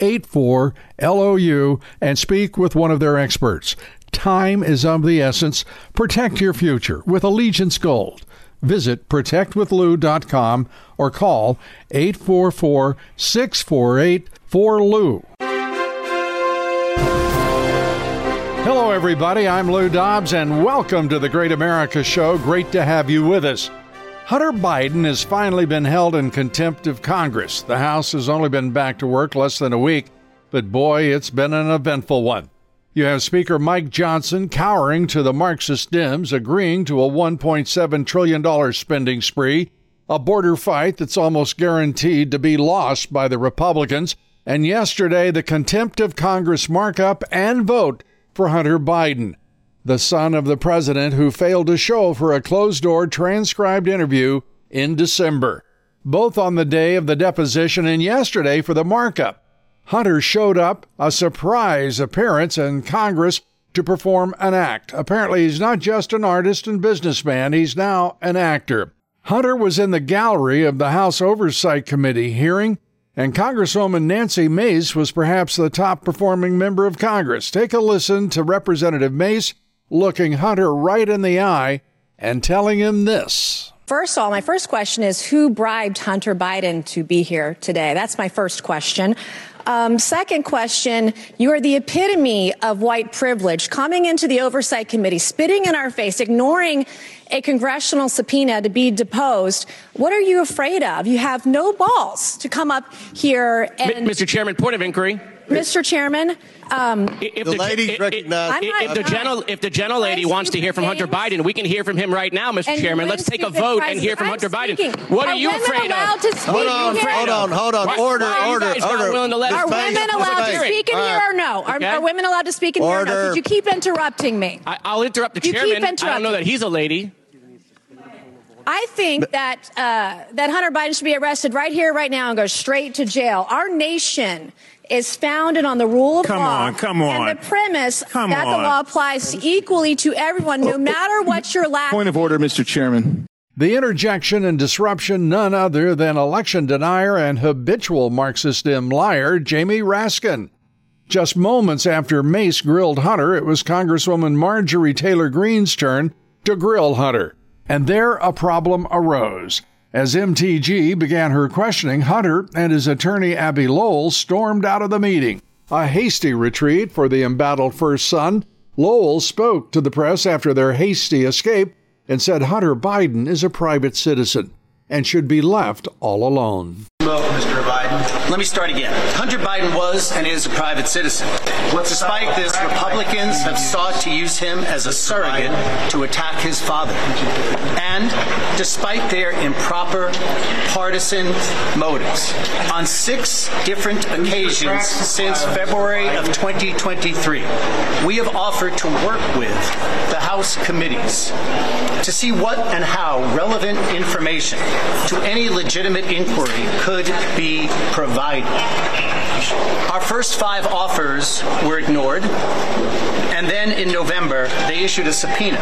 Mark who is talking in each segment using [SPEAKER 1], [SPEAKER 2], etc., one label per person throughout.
[SPEAKER 1] 84 LOU and speak with one of their experts. Time is of the essence. Protect your future with Allegiance Gold. Visit protectwithlou.com or call 844 648 4LOU. Hello, everybody. I'm Lou Dobbs, and welcome to the Great America Show. Great to have you with us. Hunter Biden has finally been held in contempt of Congress. The House has only been back to work less than a week, but boy, it's been an eventful one. You have Speaker Mike Johnson cowering to the Marxist Dems, agreeing to a $1.7 trillion spending spree, a border fight that's almost guaranteed to be lost by the Republicans, and yesterday the contempt of Congress markup and vote for Hunter Biden the son of the president who failed to show for a closed door transcribed interview in December, both on the day of the deposition and yesterday for the markup. Hunter showed up, a surprise appearance in Congress to perform an act. Apparently, he's not just an artist and businessman, he's now an actor. Hunter was in the gallery of the House Oversight Committee hearing, and Congresswoman Nancy Mace was perhaps the top performing member of Congress. Take a listen to Representative Mace looking Hunter right in the eye and telling him this.
[SPEAKER 2] First of all, my first question is who bribed Hunter Biden to be here today? That's my first question. Um, second question, you are the epitome of white privilege, coming into the Oversight Committee, spitting in our face, ignoring a congressional subpoena to be deposed. What are you afraid of? You have no balls to come up here and.
[SPEAKER 3] Mr. Chairman, point of inquiry.
[SPEAKER 2] Mr. Chairman, um,
[SPEAKER 4] if the, the ladies recognize.
[SPEAKER 3] If, if, the gentle, if the gentle lady wants to hear from Hunter Biden, we can hear from him right now, Mr. Chairman. Let's take a vote and hear from Hunter Biden. What are, you afraid of?
[SPEAKER 4] Hold on, hold on, hold on. Order, order, order.
[SPEAKER 2] Are women allowed to speak in here or no? Are, are women allowed to speak in here or no? Could you keep interrupting me?
[SPEAKER 3] I, will interrupt the chairman. I don't know that he's a lady.
[SPEAKER 2] I think that uh, that Hunter Biden should be arrested right here, right now, and go straight to jail. Our nation is founded on the rule of
[SPEAKER 5] come
[SPEAKER 2] law.
[SPEAKER 5] On, come on,
[SPEAKER 2] And the premise
[SPEAKER 5] come
[SPEAKER 2] that
[SPEAKER 5] on.
[SPEAKER 2] the law applies equally to everyone, no oh. matter what your last.
[SPEAKER 5] Point of order, Mr. Chairman.
[SPEAKER 1] The interjection and disruption, none other than election denier and habitual Marxist dim liar, Jamie Raskin. Just moments after Mace grilled Hunter, it was Congresswoman Marjorie Taylor Greene's turn to grill Hunter. And there a problem arose. As MTG began her questioning, Hunter and his attorney Abbe Lowell stormed out of the meeting. A hasty retreat for the embattled first son, Lowell spoke to the press after their hasty escape and said Hunter Biden is a private citizen and should be left all alone.
[SPEAKER 6] Mr. Biden.
[SPEAKER 7] Let me start again. Hunter Biden was and is a private citizen. Despite this, Republicans have sought to use him as a surrogate to attack his father. And despite their improper partisan motives, on six different occasions since February of 2023, we have offered to work with the House committees to see what and how relevant information to any legitimate inquiry could be provided. Our first five offers were ignored, and then in November, they issued a subpoena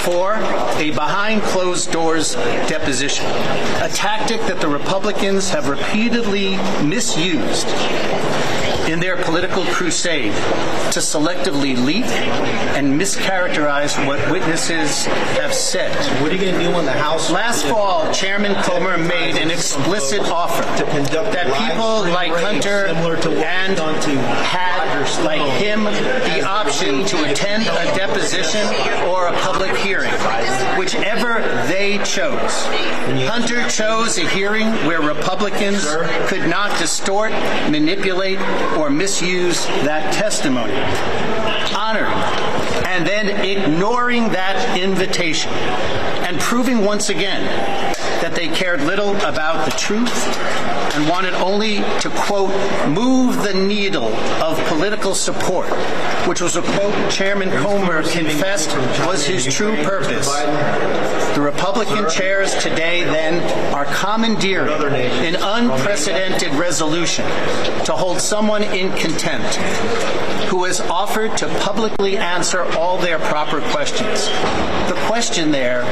[SPEAKER 7] for a behind closed doors deposition, a tactic that the Republicans have repeatedly misused in their political crusade to selectively leak and mischaracterize what witnesses have said.
[SPEAKER 4] What are you going to do when the House?
[SPEAKER 7] Last fall, Chairman Comer made an explicit offer
[SPEAKER 4] to conduct
[SPEAKER 7] that people like Hunter and had, like him, the option to attend a deposition or a public hearing, whichever they chose. Hunter chose a hearing where Republicans could not distort, manipulate, or misuse that testimony. Honoring and then ignoring that invitation and proving once again that they cared little about the truth and wanted only to, quote, move the needle of political support, which was a quote Chairman Comer confessed was his true purpose. The Republican chairs today, then, are commandeering an unprecedented resolution to hold someone in contempt who has offered to publicly answer all their proper questions. The question there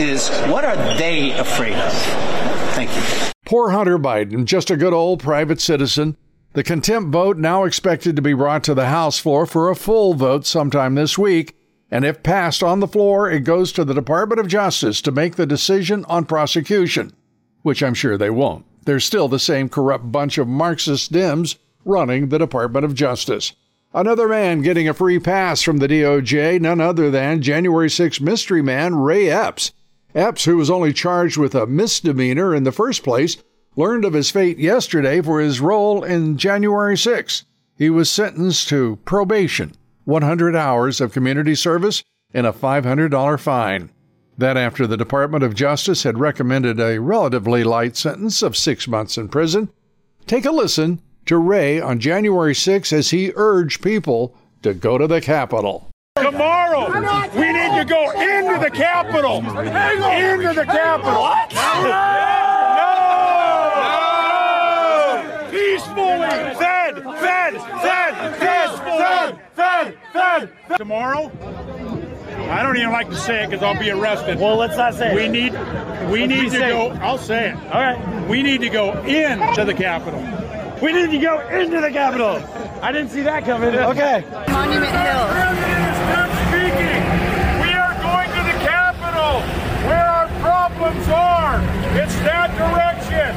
[SPEAKER 7] is what are they afraid of? Thank you.
[SPEAKER 1] Poor Hunter Biden, just a good old private citizen. The contempt vote now expected to be brought to the House floor for a full vote sometime this week. And if passed on the floor, it goes to the Department of Justice to make the decision on prosecution, which I'm sure they won't. They're still the same corrupt bunch of Marxist Dems running the Department of Justice. Another man getting a free pass from the DOJ, none other than January 6 mystery man Ray Epps. Epps, who was only charged with a misdemeanor in the first place, learned of his fate yesterday for his role in January 6. He was sentenced to probation, 100 hours of community service, and a $500 fine. That after the Department of Justice had recommended a relatively light sentence of six months in prison. Take a listen to Ray on January 6 as he urged people to go to the Capitol.
[SPEAKER 5] Tomorrow, we need to go into the Capitol. Into the Capitol. No! Peacefully. Fed, fed, fed, fed, fed, fed, fed. Tomorrow, I don't even like to say it because I'll be arrested.
[SPEAKER 6] Well, let's not say
[SPEAKER 5] we
[SPEAKER 6] it.
[SPEAKER 5] need, we need to go. I'll say it.
[SPEAKER 6] All right.
[SPEAKER 5] We need to go into the Capitol.
[SPEAKER 6] We need to go into the Capitol. I didn't see that coming. Okay.
[SPEAKER 8] Monument Hill.
[SPEAKER 5] speaking. We are going to the Capitol where our problems are. It's that direction.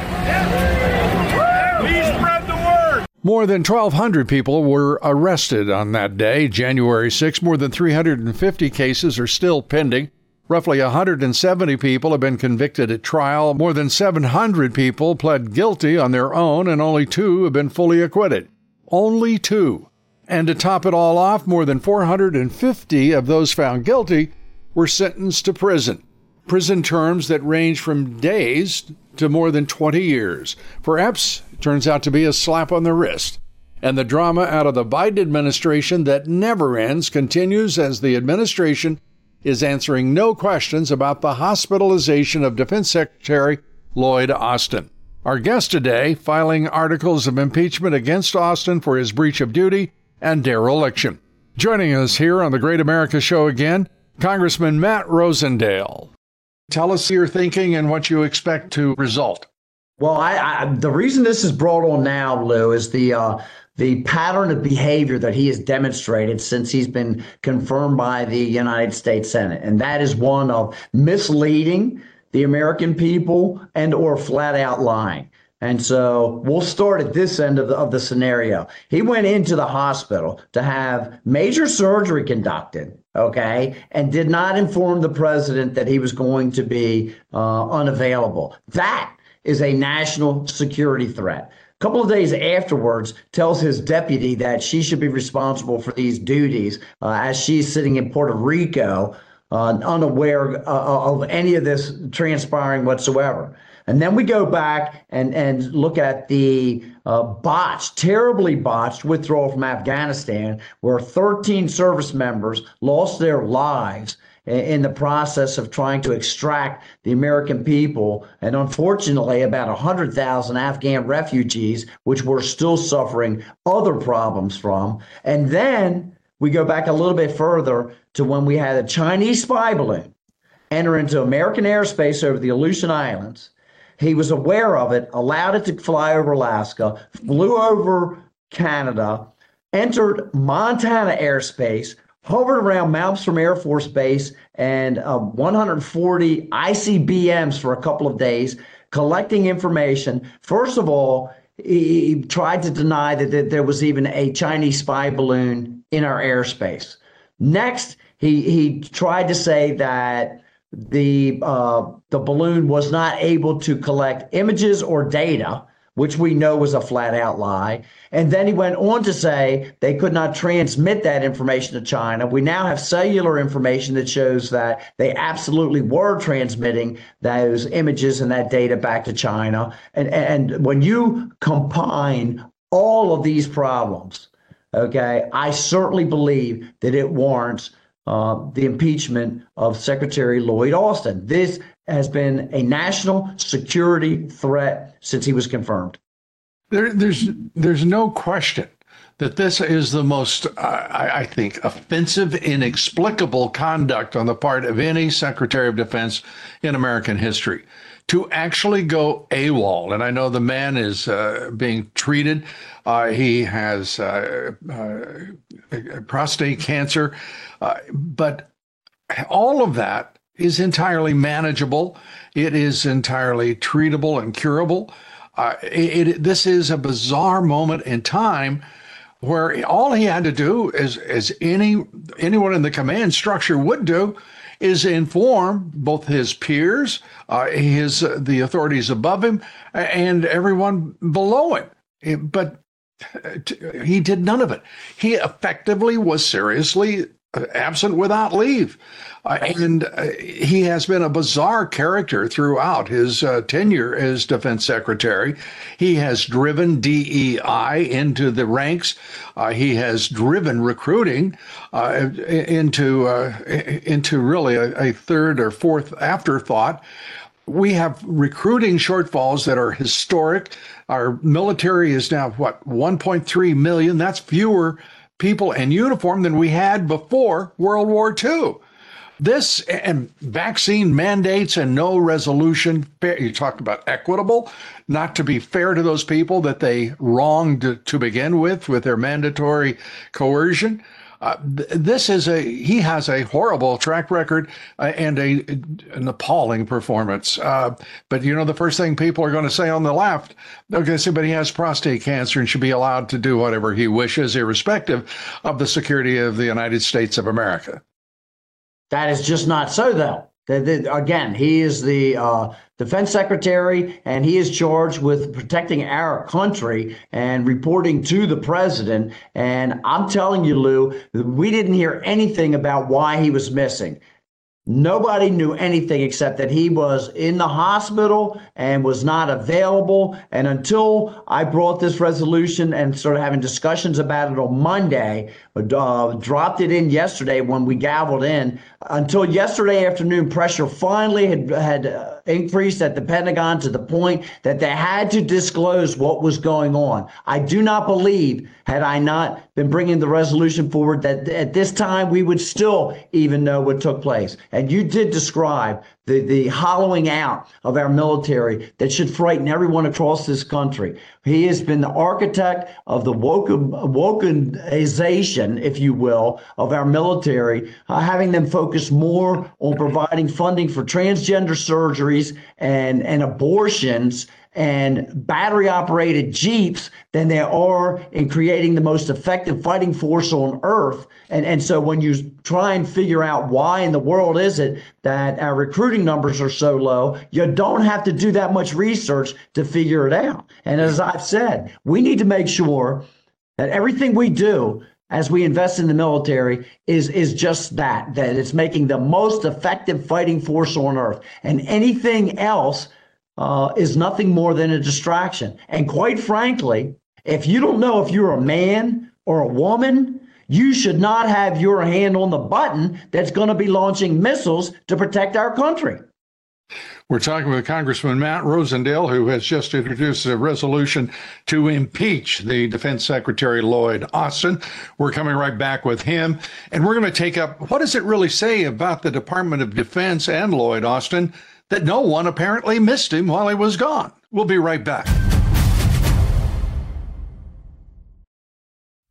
[SPEAKER 5] Please spread the word.
[SPEAKER 1] More than 1,200 people were arrested on that day, January 6. More than 350 cases are still pending. Roughly 170 people have been convicted at trial. More than 700 people pled guilty on their own, and only two have been fully acquitted. Only two. And to top it all off, more than 450 of those found guilty were sentenced to prison. Prison terms that range from days to more than 20 years. It turns out to be a slap on the wrist. And the drama out of the Biden administration that never ends continues as the administration is answering no questions about the hospitalization of Defense Secretary Lloyd Austin. Our guest today filing articles of impeachment against Austin for his breach of duty and dereliction. Joining us here on the Great America Show again, Congressman Matt Rosendale. Tell us your thinking and what you expect to result.
[SPEAKER 9] Well, I, I, the reason this is brought on now, Lou, is the uh, the pattern of behavior that he has demonstrated since he's been confirmed by the United States Senate, and that is one of misleading the American people and or flat out lying. And so we'll start at this end of the, of the scenario. He went into the hospital to have major surgery conducted, okay, and did not inform the president that he was going to be uh, unavailable. That is a national security threat. A couple of days afterwards, tells his deputy that she should be responsible for these duties uh, as she's sitting in Puerto Rico, uh, unaware uh, of any of this transpiring whatsoever. And then we go back and, and look at the uh, botched, terribly botched withdrawal from Afghanistan, where 13 service members lost their lives in the process of trying to extract the American people, and unfortunately, about 100,000 Afghan refugees, which we're still suffering other problems from. And then we go back a little bit further to when we had a Chinese spy balloon enter into American airspace over the Aleutian Islands. He was aware of it, allowed it to fly over Alaska, flew over Canada, entered Montana airspace, hovered around Malmstrom Air Force Base and uh, 140 ICBMs for a couple of days, collecting information. First of all, he, he tried to deny that, that there was even a Chinese spy balloon in our airspace. Next, he, he tried to say that the uh, the balloon was not able to collect images or data which we know was a flat out lie. And then he went on to say they could not transmit that information to China. We now have cellular information that shows that they absolutely were transmitting those images and that data back to China. And, and when you combine all of these problems, okay, I certainly believe that it warrants uh, the impeachment of Secretary Lloyd Austin. This has been a national security threat since he was confirmed.
[SPEAKER 1] There, there's there's no question that this is the most, I, I, think, offensive, inexplicable conduct on the part of any Secretary of Defense in American history. To actually go AWOL, and I know the man is uh, being treated. Uh, he has uh, uh, prostate cancer, uh, but all of that is entirely manageable. It is entirely treatable and curable. Uh, it, it, this is a bizarre moment in time where all he had to do, is, as any anyone in the command structure would do, is inform both his peers, uh, his uh, the authorities above him, and everyone below him. But uh, he did none of it. He effectively was seriously absent without leave. Uh, and uh, he has been a bizarre character throughout his uh, tenure as defense secretary. He has driven DEI into the ranks. Uh, he has driven recruiting uh, into uh, into really a, a third or fourth afterthought. We have recruiting shortfalls that are historic. Our military is now what 1.3 million. That's fewer people in uniform than we had before World War II. This and vaccine mandates and no resolution. You talked about equitable, not to be fair to those people that they wronged to begin with, with their mandatory coercion. Uh, this is a he has a horrible track record uh, and a an appalling performance. Uh, but you know the first thing people are going to say on the left, they're going to say, "But he has prostate cancer and should be allowed to do whatever he wishes, irrespective of the security of the United States of America."
[SPEAKER 9] That is just not so, though. The, the, again, he is the uh, defense secretary, and he is charged with protecting our country and reporting to the president. And I'm telling you, Lou, we didn't hear anything about why he was missing. Nobody knew anything except that he was in the hospital and was not available. And until I brought this resolution and started having discussions about it on Monday, uh, dropped it in yesterday when we gavelled in, until yesterday afternoon, pressure finally had, had uh, increased at the Pentagon to the point that they had to disclose what was going on. I do not believe, had I not been bringing the resolution forward, that at this time we would still even know what took place. And you did describe the, the hollowing out of our military that should frighten everyone across this country. He has been the architect of the woken, wokenization, if you will, of our military, uh, having them focus more on providing funding for transgender surgeries and, and abortions and battery operated Jeeps than there are in creating the most effective fighting force on earth. And, and so when you try and figure out why in the world is it that our recruiting numbers are so low, you don't have to do that much research to figure it out. And as I've said, we need to make sure that everything we do as we invest in the military is is just that that it's making the most effective fighting force on earth and anything else uh, is nothing more than a distraction. And quite frankly, if you don't know if you're a man or a woman, You should not have your hand on the button that's going to be launching missiles to protect our country.
[SPEAKER 1] We're talking with Congressman Matt Rosendale, who has just introduced a resolution to impeach the Defense Secretary Lloyd Austin. We're coming right back with him, and we're going to take up what does it really say about the Department of Defense and Lloyd Austin that no one apparently missed him while he was gone. We'll be right back.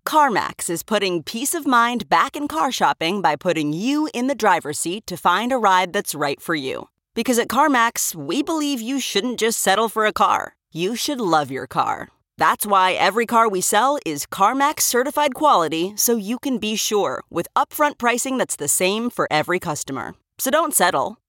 [SPEAKER 8] CarMax is putting peace of mind back in car shopping by putting you in the driver's seat to find a ride that's right for you. Because at CarMax, we believe you shouldn't just settle for a car, you should love your car. That's why every car we sell is CarMax certified quality so you can be sure with upfront pricing that's the same for every customer. So don't settle.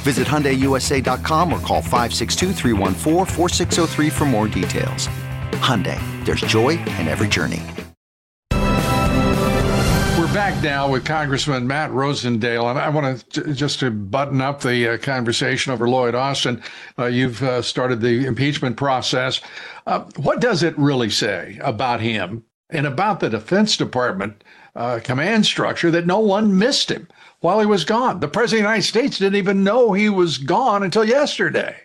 [SPEAKER 10] Visit HyundaiUSA.com or call 562 for more details. Hyundai, there's joy in every journey.
[SPEAKER 1] We're back now with Congressman Matt Rosendale, and I want to just to button up the uh, conversation over Lloyd Austin. Uh, you've uh, started the impeachment process. Uh, what does it really say about him and about the Defense Department uh, command structure that no one missed him? while he was gone. The President of the United States didn't even know he was gone until yesterday.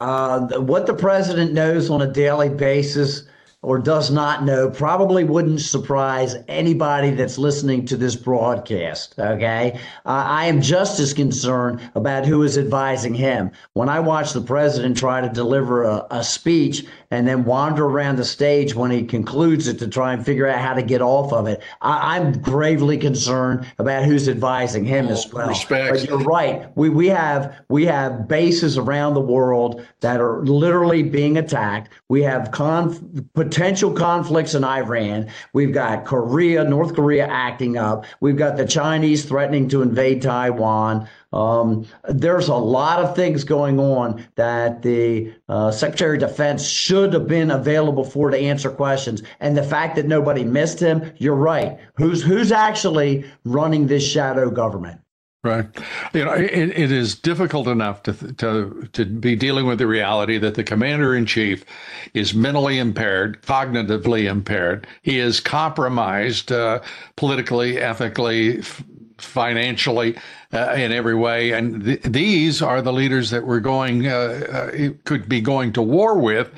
[SPEAKER 9] Uh, what the president knows on a daily basis or does not know probably wouldn't surprise anybody that's listening to this broadcast. Okay. Uh, I am just as concerned about who is advising him. When I watch the president try to deliver a, a speech and then wander around the stage when he concludes it to try and figure out how to get off of it. I, am gravely concerned about who's advising him oh, as well.
[SPEAKER 1] Respect.
[SPEAKER 9] But you're right. We we have we have bases around the world that are literally being attacked. We have conf- potential conflicts in Iran. We've got Korea, North Korea acting up. We've got the Chinese threatening to invade Taiwan. Um, there's a lot of things going on that the uh, Secretary of Defense should have been available for to answer questions. And the fact that nobody missed him, you're right. Who's who's actually running this shadow government?
[SPEAKER 1] Right. You know, it, it is difficult enough to, to, to be dealing with the reality that the commander in chief is mentally impaired, cognitively impaired. He is compromised uh, politically, ethically, f- financially, uh, in every way. And th- these are the leaders that we're going, uh, uh, could be going to war with.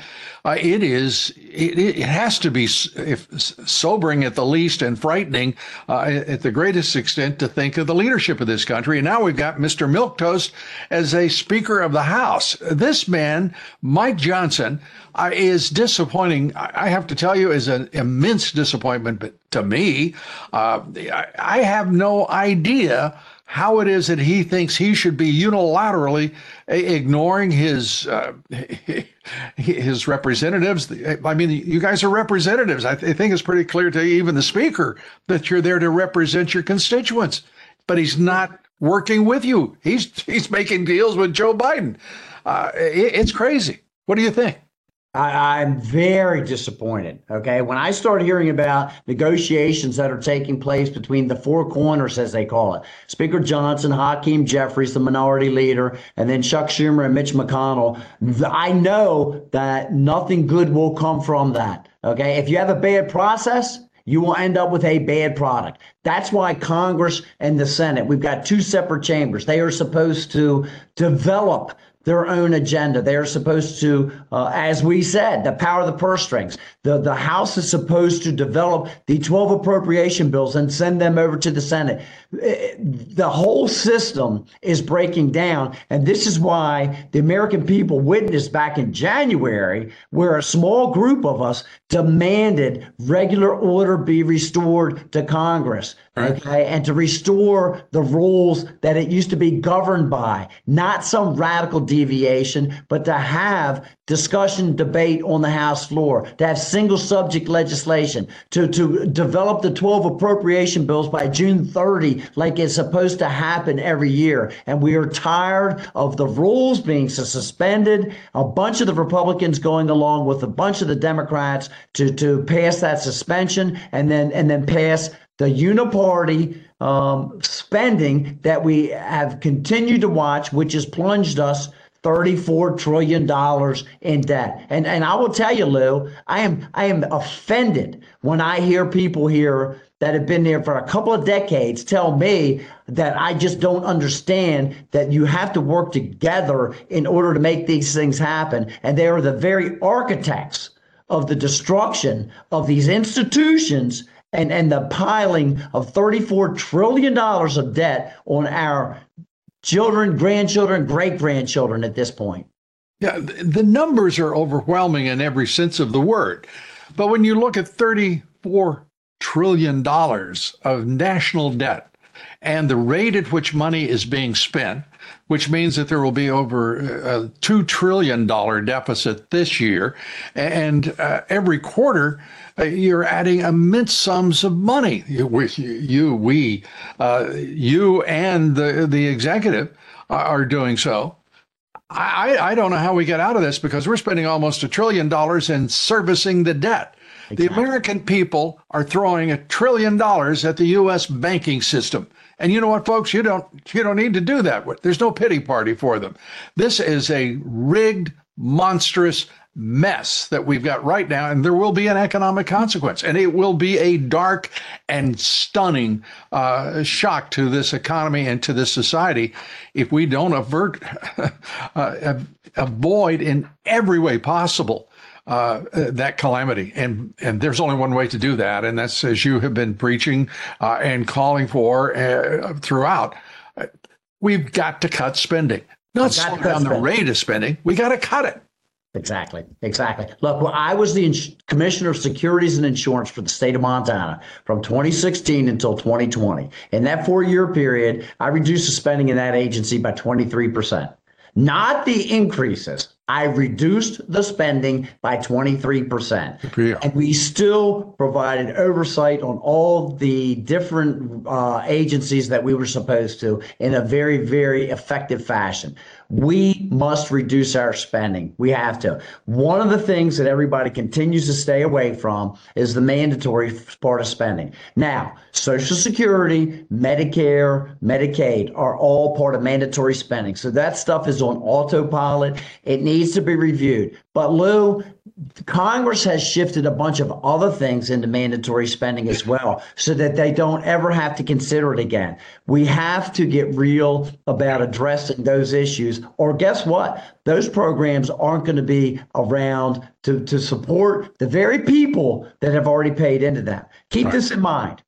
[SPEAKER 1] Uh, it is, it, it, has to be if, sobering at the least and frightening uh, at the greatest extent to think of the leadership of this country. And now we've got Mr. Milquetoast as a Speaker of the House. This man, Mike Johnson, uh, is disappointing. I have to tell you, is an immense disappointment to me. I have no idea how it is that he thinks he should be unilaterally ignoring his uh, his representatives. I mean, you guys are representatives. I, th- I think it's pretty clear to even the speaker that you're there to represent your constituents. But he's not working with you. He's he's making deals with Joe Biden. Uh, it, it's crazy. What do you think?
[SPEAKER 9] I, am very disappointed. Okay. When I start hearing about negotiations that are taking place between the four corners, as they call it, Speaker Johnson, Hakeem Jeffries, the minority leader, and then Chuck Schumer and Mitch McConnell, I know that nothing good will come from that. Okay. If you have a bad process, you will end up with a bad product. That's why Congress and the Senate, we've got two separate chambers. They are supposed to develop their own agenda. They are supposed to, uh, as we said, the power of the purse strings. The, the House is supposed to develop the 12 appropriation bills and send them over to the Senate. The whole system is breaking down. And this is why the American people witnessed back in January, where a small group of us demanded regular order be restored to Congress. Okay. And to restore the rules that it used to be governed by, not some radical deviation, but to have discussion, debate on the House floor, to have single subject legislation, to, to develop the 12 appropriation bills by June 30, like it's supposed to happen every year. And we are tired of the rules being suspended, a bunch of the Republicans going along with a bunch of the Democrats to, to pass that suspension and then and then pass the uniparty um, spending that we have continued to watch, which has plunged us $34 trillion in debt. And and I will tell you, Lou, I am I am offended when I hear people here that have been there for a couple of decades tell me that I just don't understand that you have to work together in order to make these things happen. And they are the very architects of the destruction of these institutions and, and the piling of $34 trillion of debt on our children, grandchildren, great grandchildren at this point.
[SPEAKER 1] Yeah, the numbers are overwhelming in every sense of the word. But when you look at $34 trillion of national debt and the rate at which money is being spent, which means that there will be over a $2 trillion deficit this year. And uh, every quarter, uh, you're adding immense sums of money. You, you we, uh, you and the, the executive are doing so. I, I don't know how we get out of this because we're spending almost a trillion dollars in servicing the debt. Exactly. The American people are throwing a trillion dollars at the U.S. banking system. And you know what, folks? You don't you don't need to do that. There's no pity party for them. This is a rigged, monstrous mess that we've got right now, and there will be an economic consequence, and it will be a dark and stunning uh, shock to this economy and to this society if we don't avert, uh, avoid in every way possible uh, that calamity. And and there's only one way to do that, and that's as you have been preaching uh, and calling for uh, throughout. We've got to cut spending, not slow down the rate of spending. We got to cut it.
[SPEAKER 9] Exactly. Exactly. Look, well, I was the ins- commissioner of securities and insurance for the state of Montana from 2016 until 2020. In that four year period, I reduced the spending in that agency by 23%. Not the increases, I reduced the spending by 23%. And we still provided oversight on all the different uh, agencies that we were supposed to in a very, very effective fashion. We must reduce our spending. We have to. One of the things that everybody continues to stay away from is the mandatory part of spending. Now, Social Security, Medicare, Medicaid are all part of mandatory spending. So that stuff is on autopilot. It needs to be reviewed. But Lou, Congress has shifted a bunch of other things into mandatory spending as well so that they don't ever have to consider it again. We have to get real about addressing those issues, or guess what? Those programs aren't going to be around to, to support the very people that have already paid into that. Keep right. this in mind.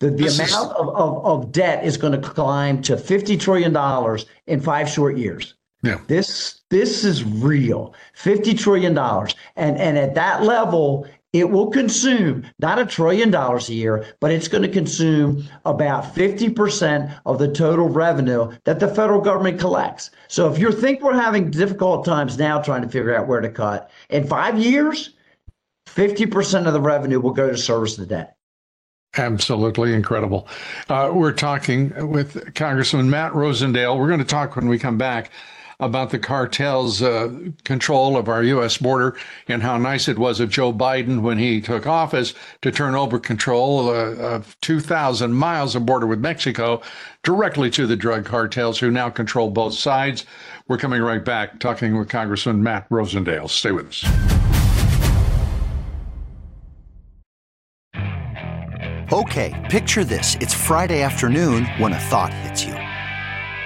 [SPEAKER 9] The, the amount is... of, of, of debt is going to climb to $50 trillion in five short years.
[SPEAKER 1] Yeah.
[SPEAKER 9] This this is real. 50 trillion dollars. And and at that level it will consume not a trillion dollars a year, but it's going to consume about 50% of the total revenue that the federal government collects. So if you think we're having difficult times now trying to figure out where to cut, in 5 years 50% of the revenue will go to service the debt.
[SPEAKER 1] Absolutely incredible. Uh, we're talking with Congressman Matt Rosendale. We're going to talk when we come back about the cartel's uh, control of our U.S. border and how nice it was of Joe Biden when he took office to turn over control uh, of 2,000 miles of border with Mexico directly to the drug cartels who now control both sides. We're coming right back talking with Congressman Matt Rosendale. Stay with us.
[SPEAKER 10] Okay, picture this. It's Friday afternoon when a thought hits you.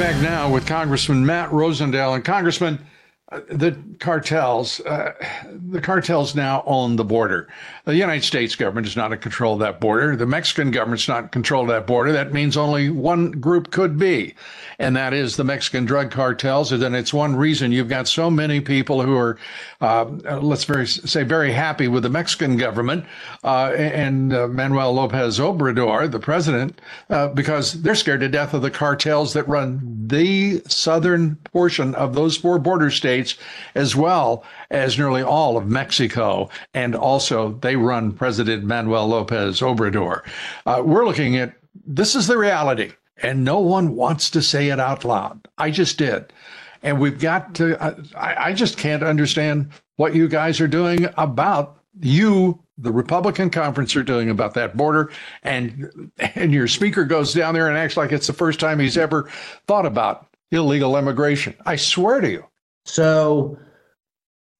[SPEAKER 1] Back now with Congressman Matt Rosendale. And Congressman, the cartels, uh, the cartels now own the border. The United States government is not in control of that border. The Mexican government's not in control of that border. That means only one group could be, and that is the Mexican drug cartels. And it's one reason you've got so many people who are, uh, let's very, say, very happy with the Mexican government uh, and uh, Manuel Lopez Obrador, the president, uh, because they're scared to death of the cartels that run the southern portion of those four border states States, as well as nearly all of Mexico. And also, they run President Manuel Lopez Obrador. Uh, we're looking at this is the reality, and no one wants to say it out loud. I just did. And we've got to, I, I just can't understand what you guys are doing about you the Republican conference are doing about that border, and and your speaker goes down there and acts like it's the first time he's ever thought about illegal immigration. I swear to you.
[SPEAKER 9] So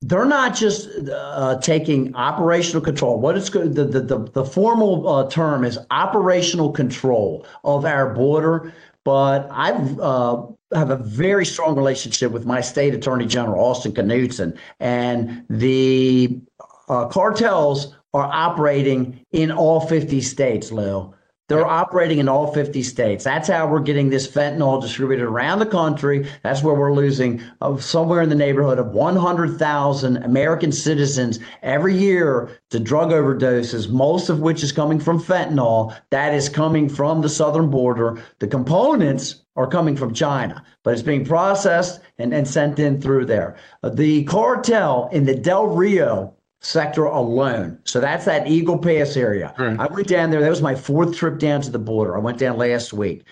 [SPEAKER 9] they're not just uh, taking operational control. What it's the the the, formal uh, term is operational control of our border. But I uh, have a very strong relationship with my state attorney general Austin Knudsen, and the uh, cartels are operating in all 50 states, Lou. They're operating in all 50 states. That's how we're getting this fentanyl distributed around the country. That's where we're losing uh, somewhere in the neighborhood of 100,000 American citizens every year to drug overdoses, most of which is coming from fentanyl. That is coming from the southern border. The components are coming from China, but it's being processed and, and sent in through there. Uh, the cartel in the Del Rio sector alone. So that's that Eagle Pass area. Right. I went down there. That was my fourth trip down to the border. I went down last week.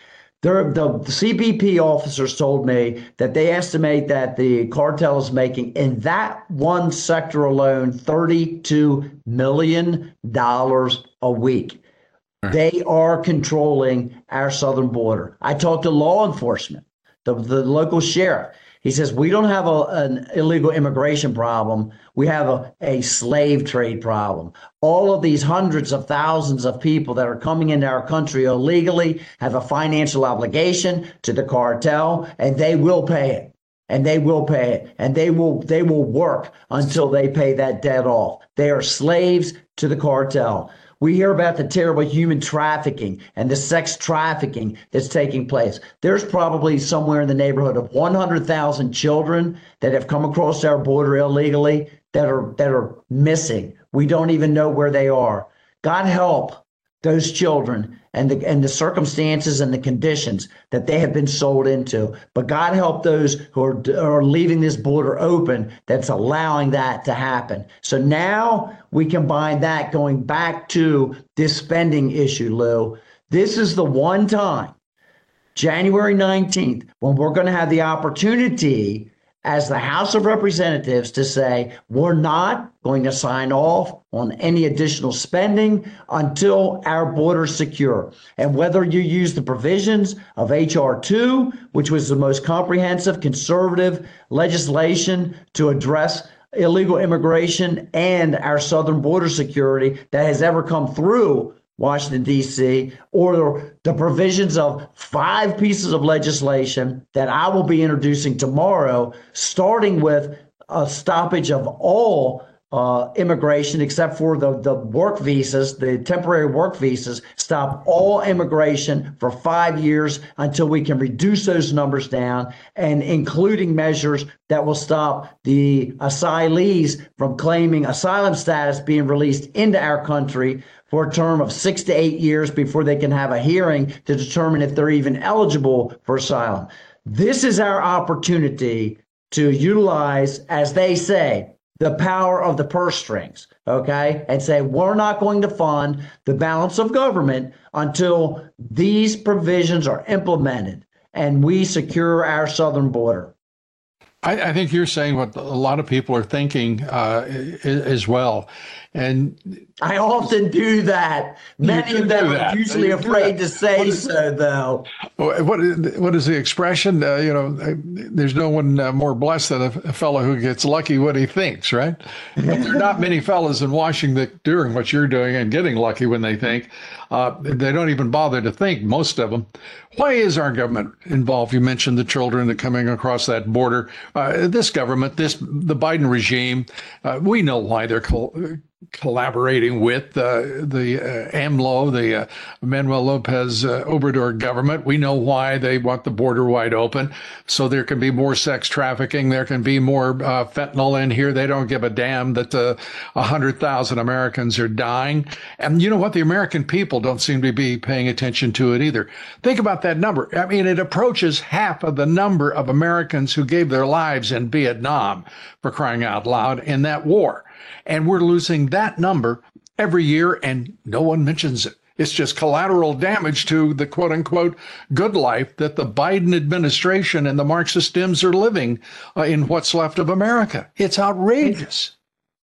[SPEAKER 9] There, the CBP officers told me that they estimate that the cartel is making in that one sector alone $32 million a week. Right. They are controlling our southern border. I talked to law enforcement, the, the local sheriff. He says, We don't have a, an illegal immigration problem. We have a, a slave trade problem. All of these hundreds of thousands of people that are coming into our country illegally have a financial obligation to the cartel, and they will pay it and they will pay it and they will they will work until they pay that debt off they are slaves to the cartel we hear about the terrible human trafficking and the sex trafficking that's taking place. There's probably somewhere in the neighborhood of 100,000 children that have come across our border illegally that are that are missing. We don't even know where they are. God help those children and the and the circumstances and the conditions that they have been sold into. But God help those who are are leaving this border open that's allowing that to happen. So now we combine that going back to this spending issue, Lou. This is the one time, January 19th, when we're going to have the opportunity as the House of Representatives to say, we're not going to sign off on any additional spending until our border's secure. And whether you use the provisions of H.R. 2, which was the most comprehensive conservative legislation to address illegal immigration and our southern border security that has ever come through Washington, D.C., or the provisions of five pieces of legislation that I will be introducing tomorrow, starting with a stoppage of all uh, immigration except for the, the work visas, the temporary work visas, stop all immigration for five years until we can reduce those numbers down, and including measures that will stop the asylees from claiming asylum status being released into our country for a term of six to eight years before they can have a hearing to determine if they're even eligible for asylum. This is our opportunity to utilize, as they say, the power of the purse strings, okay, and say we're not going to fund the balance of government until these provisions are implemented and we secure our southern border.
[SPEAKER 1] I, I, think you're saying what a lot of people are thinking uh, as well. And
[SPEAKER 9] I often do that. Many of them are usually afraid to say so, though.
[SPEAKER 1] What what is the expression? Uh, you know, there's no one uh, more blessed than a, a, fellow who gets lucky what he thinks, right? There are Not many fellows in Washington doing what you're doing and getting lucky when they think. Uh, they don't even bother to think. Most of them. Why is our government involved? You mentioned the children that coming across that border. Uh, this government, this the Biden regime, uh, we know why they're collaborating with uh, the uh, AMLO, the uh, Manuel Lopez uh, Obrador government. We know why they want the border wide open, so there can be more sex trafficking. There can be more uh, fentanyl in here. They don't give a damn that uh, a hundred thousand Americans are dying. And you know what? The American people don't seem to be paying attention to it either. Think about that number. I mean, it approaches half of the number of Americans who gave their lives in Vietnam for crying out loud in that war. And we're losing that number every year, and no one mentions it. It's just collateral damage to the quote unquote good life that the Biden administration and the Marxist Dems are living uh, in what's left of America. It's outrageous.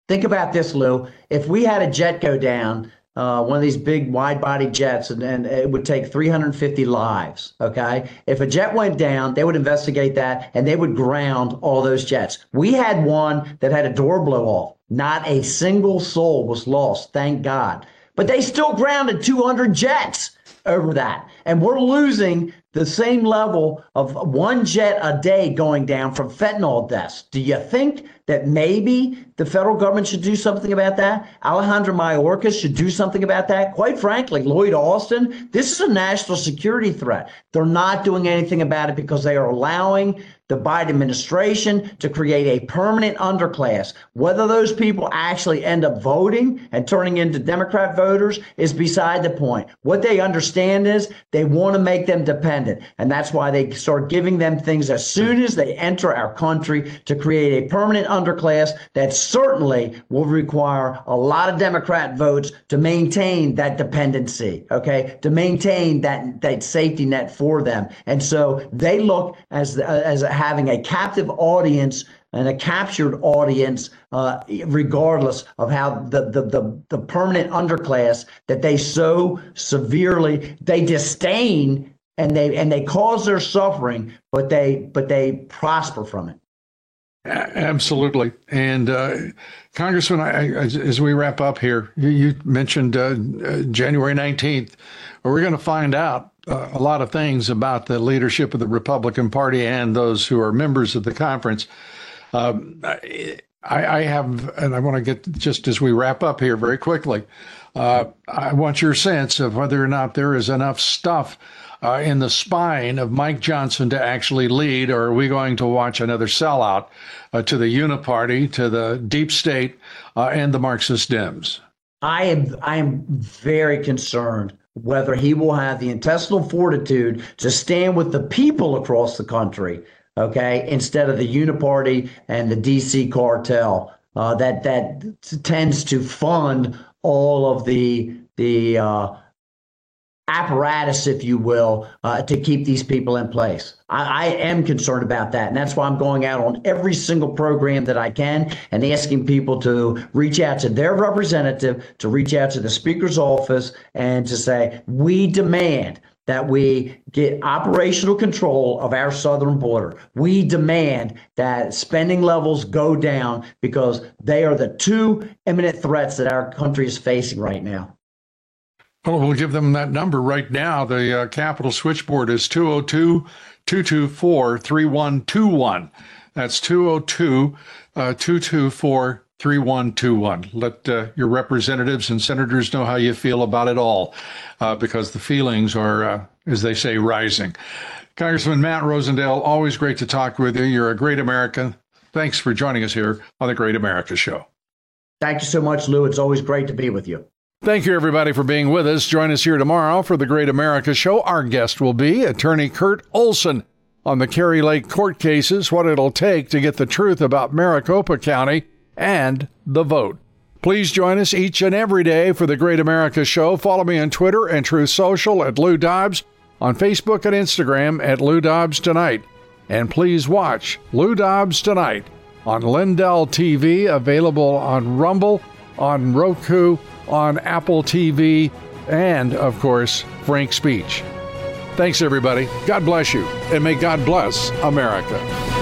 [SPEAKER 9] Think about this, Lou. If we had a jet go down, uh, one of these big wide body jets, and, and it would take 350 lives. Okay. If a jet went down, they would investigate that and they would ground all those jets. We had one that had a door blow off. Not a single soul was lost, thank God. But they still grounded 200 jets over that. And we're losing the same level of one jet a day going down from fentanyl deaths. Do you think that maybe the federal government should do something about that? Alejandro Mayorkas should do something about that? Quite frankly, Lloyd Austin, this is a national security threat. They're not doing anything about it because they are allowing the Biden administration to create a permanent underclass. Whether those people actually end up voting and turning into Democrat voters is beside the point. What they understand is they want to make them dependent. And that's why they start giving them things as soon as they enter our country to create a permanent underclass that certainly will require a lot of Democrat votes to maintain that dependency, okay, to maintain that, that safety net for them. And so they look as, as having a captive audience and a captured audience, uh, regardless of how the, the, the, the permanent underclass that they so severely they disdain and they and they cause their suffering, but they but they prosper from it.
[SPEAKER 1] Absolutely. And uh, Congressman, I, as we wrap up here, you, you mentioned uh, uh, January 19th. We're going to find out uh, a lot of things about the leadership of the Republican Party and those who are members of the conference. Um, I, I, have, and I want to get just as we wrap up here very quickly, uh, I want your sense of whether or not there is enough stuff uh, in the spine of Mike Johnson to actually lead, or are we going to watch another sellout uh, to the Uniparty, to the deep state, uh, and the Marxist Dems?
[SPEAKER 9] I am I am very concerned whether he will have the intestinal fortitude to stand with the people across the country, okay, instead of the uniparty and the DC cartel uh, that that tends to fund all of the the uh, apparatus, if you will, uh, to keep these people in place. I, I, am concerned about that. And that's why I'm going out on every single program that I can and asking people to reach out to their representative, to reach out to the speaker's office, and to say, we demand that we get operational control of our southern border. We demand that spending levels go down because they are the two imminent threats that our country is facing right now.
[SPEAKER 1] Well, we'll give them that number right now. The uh, Capitol switchboard is 202 224 3121. That's 202 uh, 224 3121. Let uh, your representatives and senators know how you feel about it all, uh, because the feelings are, uh, as they say, rising. Congressman Matt Rosendale, always great to talk with you. You're a great American. Thanks for joining us here on the Great America Show.
[SPEAKER 9] Thank you so much, Lou. It's always great to be with you.
[SPEAKER 1] Thank you, everybody, for being with us. Join us here tomorrow for the Great America Show. Our guest will be attorney Kurt Olsen on the Kari Lake court cases, what it'll take to get the truth about Maricopa County and the vote. Please join us each and every day for the Great America Show. Follow me on Twitter and Truth Social at Lou Dobbs, on Facebook and Instagram at Lou Dobbs Tonight. And please watch Lou Dobbs Tonight on Lindell TV, available on Rumble, on Roku, on Apple TV, and, of course, Frank Speech. Thanks, everybody. God bless you, and may God bless America.